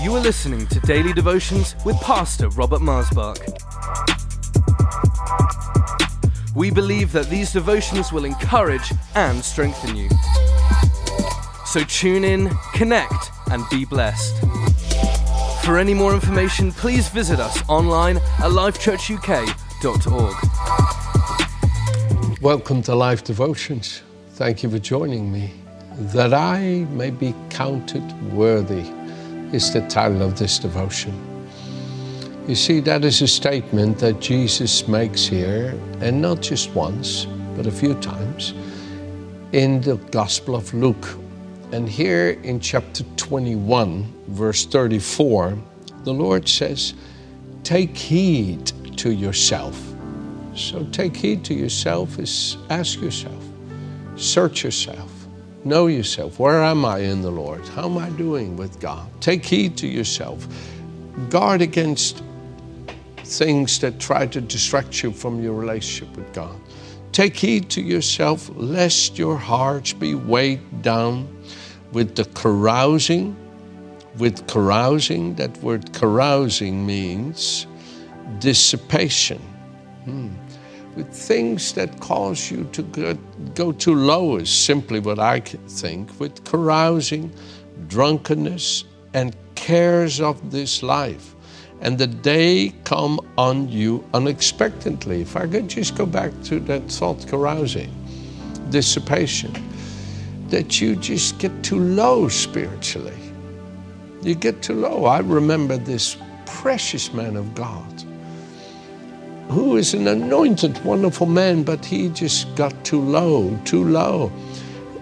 You are listening to Daily Devotions with Pastor Robert Maasbach. We believe that these devotions will encourage and strengthen you. So tune in, connect, and be blessed. For any more information, please visit us online at lifechurchuk.org. Welcome to Life Devotions. Thank you for joining me. That I may be counted worthy is the title of this devotion. You see, that is a statement that Jesus makes here, and not just once, but a few times, in the Gospel of Luke. And here in chapter 21, verse 34, the Lord says, Take heed to yourself. So take heed to yourself is ask yourself, search yourself, know yourself. Where am I in the Lord? How am I doing with God? Take heed to yourself. Guard against things that try to distract you from your relationship with God. Take heed to yourself, lest your hearts be weighed down with the carousing. With carousing, that word carousing means dissipation. Hmm with things that cause you to go, go too low, is simply what I think, with carousing, drunkenness, and cares of this life. And the day come on you unexpectedly. If I could just go back to that thought carousing, dissipation, that you just get too low spiritually. You get too low. I remember this precious man of God who is an anointed, wonderful man, but he just got too low, too low.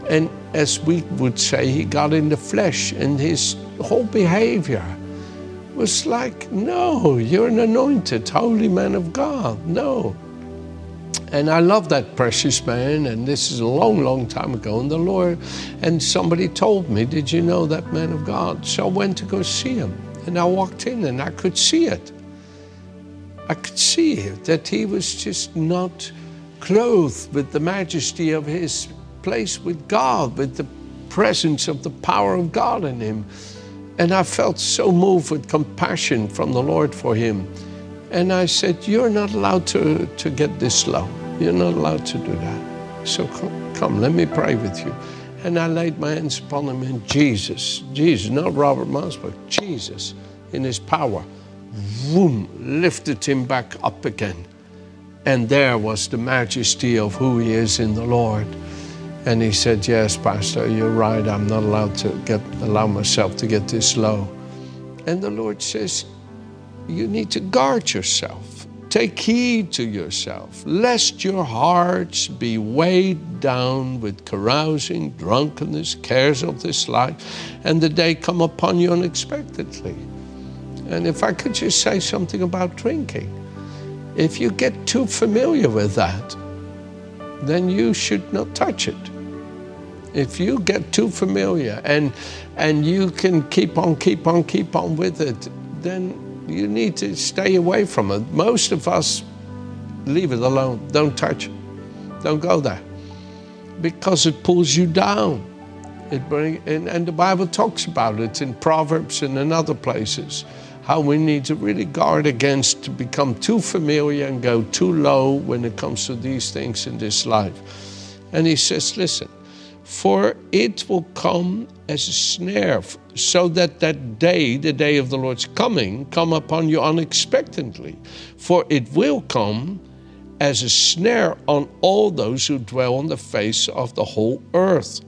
And as we would say, he got in the flesh, and his whole behavior was like, no, you're an anointed, holy man of God. No. And I love that precious man, and this is a long, long time ago. And the Lord, and somebody told me, Did you know that man of God? So I went to go see him. And I walked in and I could see it. I could see that he was just not clothed with the majesty of his place with God, with the presence of the power of God in him. And I felt so moved with compassion from the Lord for him. And I said, You're not allowed to, to get this low. You're not allowed to do that. So come, come, let me pray with you. And I laid my hands upon him, and Jesus, Jesus, not Robert Moss, but Jesus, in his power, boom, lifted him back up again. And there was the majesty of who he is in the Lord. And he said, Yes, Pastor, you're right. I'm not allowed to get allow myself to get this low. And the Lord says, You need to guard yourself. Take heed to yourself, lest your hearts be weighed down with carousing, drunkenness, cares of this life, and the day come upon you unexpectedly. And if I could just say something about drinking, if you get too familiar with that, then you should not touch it. If you get too familiar and and you can keep on, keep on, keep on with it, then you need to stay away from it. Most of us leave it alone. Don't touch it. Don't go there. Because it pulls you down. It bring, and, and the Bible talks about it in Proverbs and in other places how we need to really guard against to become too familiar and go too low when it comes to these things in this life. And he says, listen, for it will come as a snare, so that that day, the day of the Lord's coming, come upon you unexpectedly. For it will come as a snare on all those who dwell on the face of the whole earth.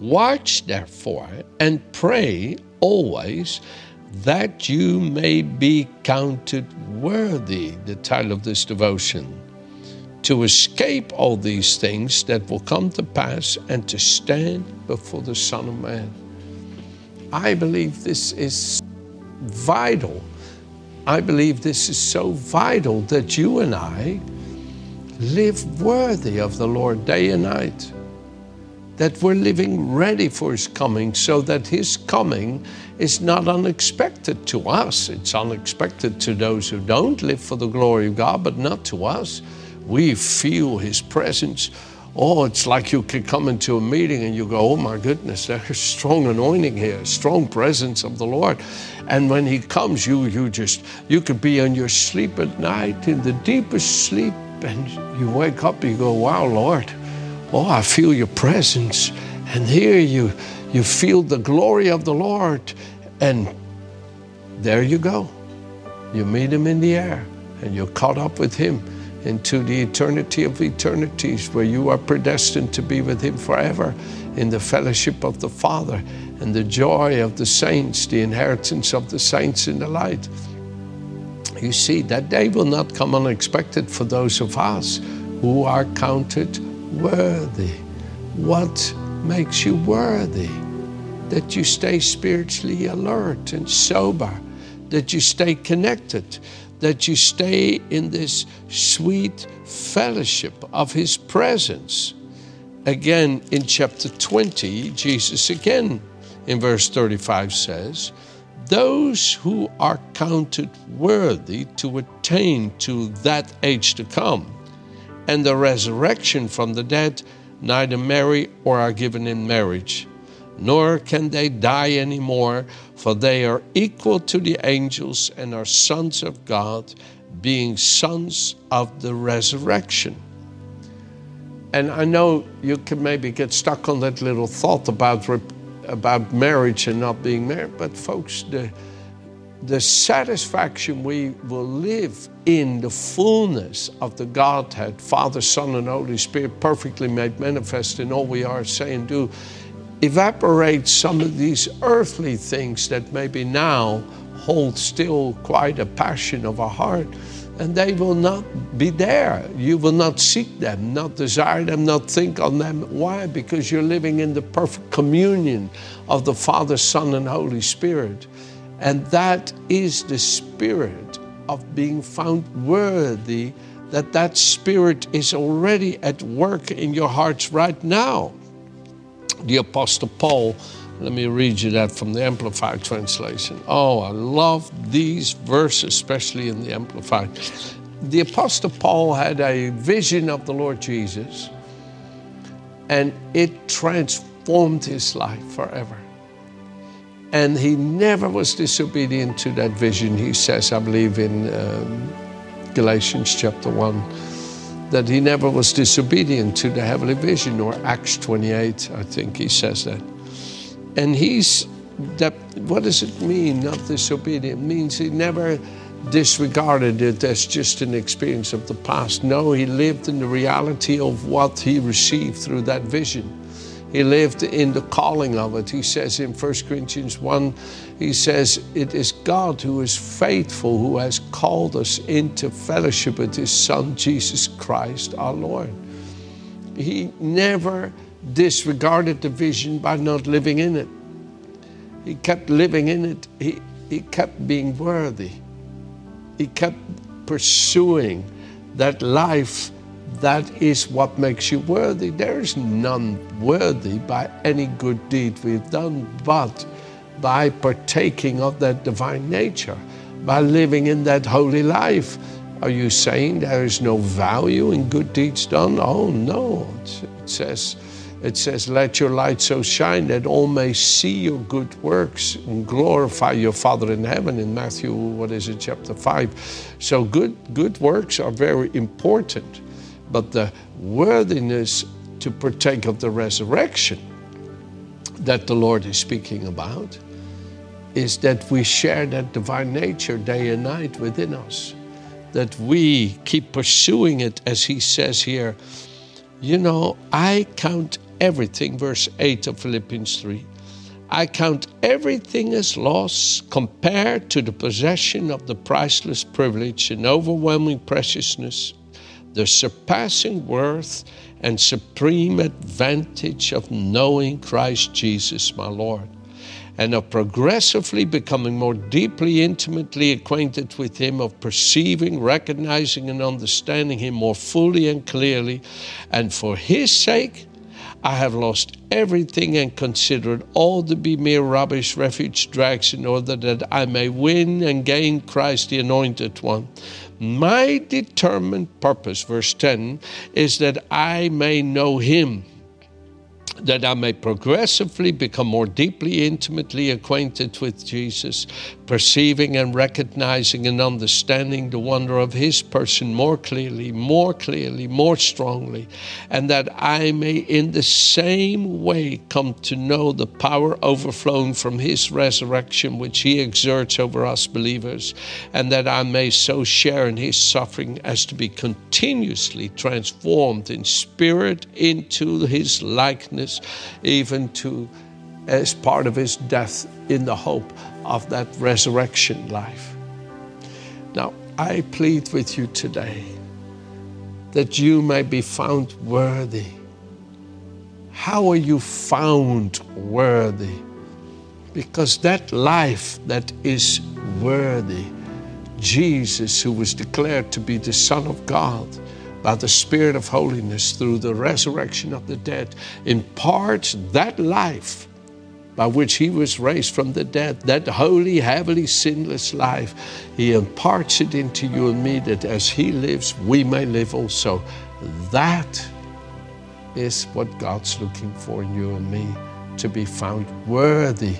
Watch therefore and pray always that you may be counted worthy, the title of this devotion, to escape all these things that will come to pass and to stand before the Son of Man. I believe this is vital. I believe this is so vital that you and I live worthy of the Lord day and night that we're living ready for His coming so that His coming is not unexpected to us. It's unexpected to those who don't live for the glory of God, but not to us. We feel His presence Oh, it's like you could come into a meeting and you go, oh my goodness, there's strong anointing here, strong presence of the Lord. And when He comes, you you just you could be in your sleep at night in the deepest sleep, and you wake up, and you go, wow, Lord, oh, I feel your presence. And here you you feel the glory of the Lord, and there you go. You meet him in the air and you're caught up with him into the eternity of eternities where you are predestined to be with Him forever in the fellowship of the Father and the joy of the saints, the inheritance of the saints in the light. You see, that day will not come unexpected for those of us who are counted worthy. What makes you worthy? That you stay spiritually alert and sober, that you stay connected, that you stay in this sweet fellowship of His presence. Again, in chapter 20, Jesus again in verse 35 says, Those who are counted worthy to attain to that age to come, and the resurrection from the dead, neither marry or are given in marriage nor can they die anymore, for they are equal to the angels and are sons of God, being sons of the resurrection. And I know you can maybe get stuck on that little thought about, about marriage and not being married, but folks, the, the satisfaction we will live in the fullness of the Godhead, Father, Son, and Holy Spirit, perfectly made manifest in all we are, say, and do, evaporate some of these earthly things that maybe now hold still quite a passion of our heart, and they will not be there. You will not seek them, not desire them, not think on them. Why? Because you're living in the perfect communion of the Father, Son, and Holy Spirit. And that is the spirit of being found worthy, that that spirit is already at work in your hearts right now the Apostle Paul. Let me read you that from the Amplified translation. Oh, I love these verses, especially in the Amplified. The Apostle Paul had a vision of the Lord Jesus, and it transformed his life forever. And he never was disobedient to that vision. He says, I believe in um, Galatians chapter 1 that he never was disobedient to the heavenly vision, or Acts 28, I think he says that. And he's that what does it mean, not disobedient? It means he never disregarded it as just an experience of the past. No, he lived in the reality of what he received through that vision. He lived in the calling of it. He says in 1 Corinthians 1, he says, It is God who is faithful, who has called us into fellowship with his Son, Jesus Christ, our Lord. He never disregarded the vision by not living in it. He kept living in it. He, he kept being worthy. He kept pursuing that life that is what makes you worthy. There is none worthy by any good deed we've done, but by partaking of that divine nature, by living in that holy life. Are you saying there is no value in good deeds done? Oh no. It says, it says, let your light so shine that all may see your good works and glorify your Father in heaven in Matthew, what is it, chapter 5. So good, good works are very important. But the worthiness to partake of the resurrection that the Lord is speaking about is that we share that divine nature day and night within us, that we keep pursuing it, as he says here. You know, I count everything, verse 8 of Philippians 3. I count everything as loss compared to the possession of the priceless privilege and overwhelming preciousness the surpassing worth and supreme advantage of knowing Christ Jesus, my Lord, and of progressively becoming more deeply, intimately acquainted with Him, of perceiving, recognizing, and understanding Him more fully and clearly. And for His sake, I have lost everything and considered all to be mere rubbish, refuge, drags, in order that I may win and gain Christ, the Anointed One. My determined purpose, verse 10, is that I may know Him that I may progressively become more deeply, intimately acquainted with Jesus, perceiving and recognizing and understanding the wonder of His person more clearly, more clearly, more strongly, and that I may in the same way come to know the power overflowing from His resurrection, which He exerts over us believers, and that I may so share in His suffering as to be continuously transformed in spirit into His likeness even to as part of his death in the hope of that resurrection life. Now, I plead with you today that you may be found worthy. How are you found worthy? Because that life that is worthy, Jesus, who was declared to be the Son of God, by the Spirit of holiness through the resurrection of the dead, imparts that life by which he was raised from the dead, that holy, heavenly, sinless life, he imparts it into you and me that as he lives, we may live also. That is what God's looking for in you and me to be found worthy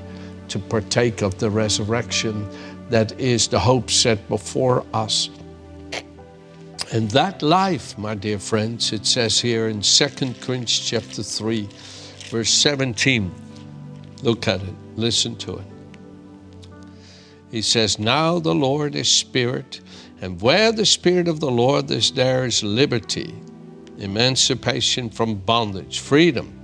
to partake of the resurrection that is the hope set before us. And that life, my dear friends, it says here in 2 Corinthians chapter 3, verse 17. Look at it, listen to it. He says, Now the Lord is Spirit, and where the Spirit of the Lord is, there is liberty, emancipation from bondage, freedom.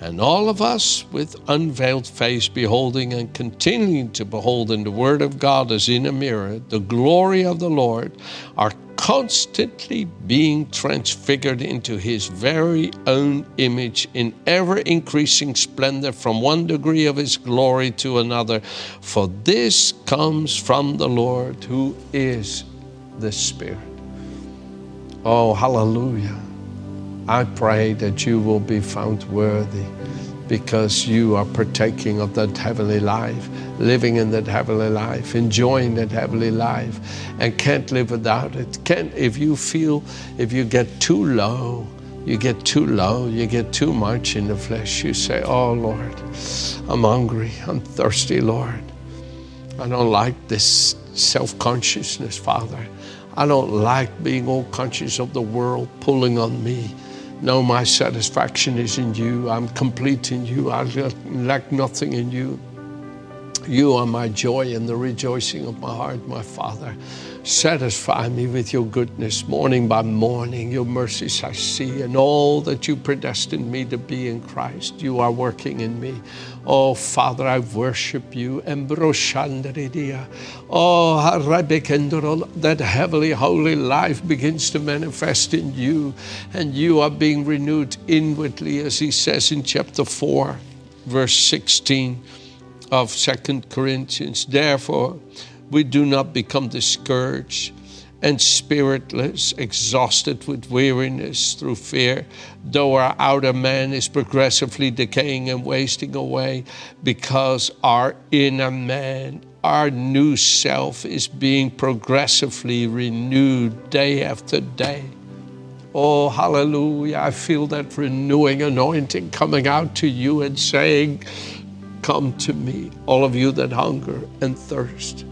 And all of us, with unveiled face, beholding and continuing to behold in the Word of God as in a mirror the glory of the Lord, are constantly being transfigured into his very own image in ever increasing splendor from one degree of his glory to another. For this comes from the Lord who is the Spirit. Oh, hallelujah. I pray that you will be found worthy because you are partaking of that heavenly life, living in that heavenly life, enjoying that heavenly life, and can't live without it. Can't if you feel if you get too low, you get too low, you get too much in the flesh, you say, Oh Lord, I'm hungry, I'm thirsty, Lord. I don't like this self-consciousness, Father. I don't like being all conscious of the world pulling on me. No, my satisfaction is in you. I'm complete in you. I lack nothing in you. You are my joy and the rejoicing of my heart, my Father. Satisfy me with your goodness morning by morning. Your mercies I see, and all that you predestined me to be in Christ. You are working in me. Oh, Father, I worship you. Oh, that heavenly, holy life begins to manifest in you, and you are being renewed inwardly, as he says in chapter 4, verse 16 of Second Corinthians. Therefore, we do not become discouraged and spiritless, exhausted with weariness through fear, though our outer man is progressively decaying and wasting away, because our inner man, our new self, is being progressively renewed day after day. Oh, hallelujah. I feel that renewing anointing coming out to you and saying, Come to me, all of you that hunger and thirst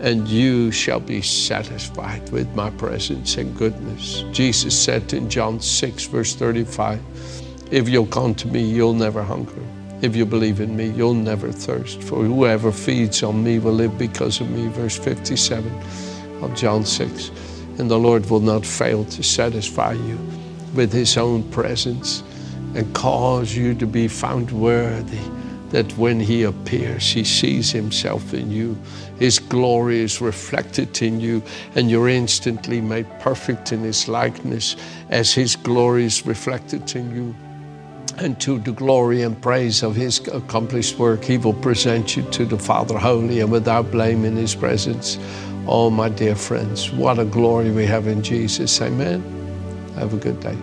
and you shall be satisfied with my presence and goodness. Jesus said in John 6, verse 35, If you'll come to me, you'll never hunger. If you believe in me, you'll never thirst. For whoever feeds on me will live because of me. Verse 57 of John 6. And the Lord will not fail to satisfy you with his own presence and cause you to be found worthy that when He appears, He sees Himself in you. His glory is reflected in you, and you're instantly made perfect in His likeness as His glory is reflected in you. And to the glory and praise of His accomplished work, He will present you to the Father holy and without blame in His presence. Oh, my dear friends, what a glory we have in Jesus. Amen. Have a good day.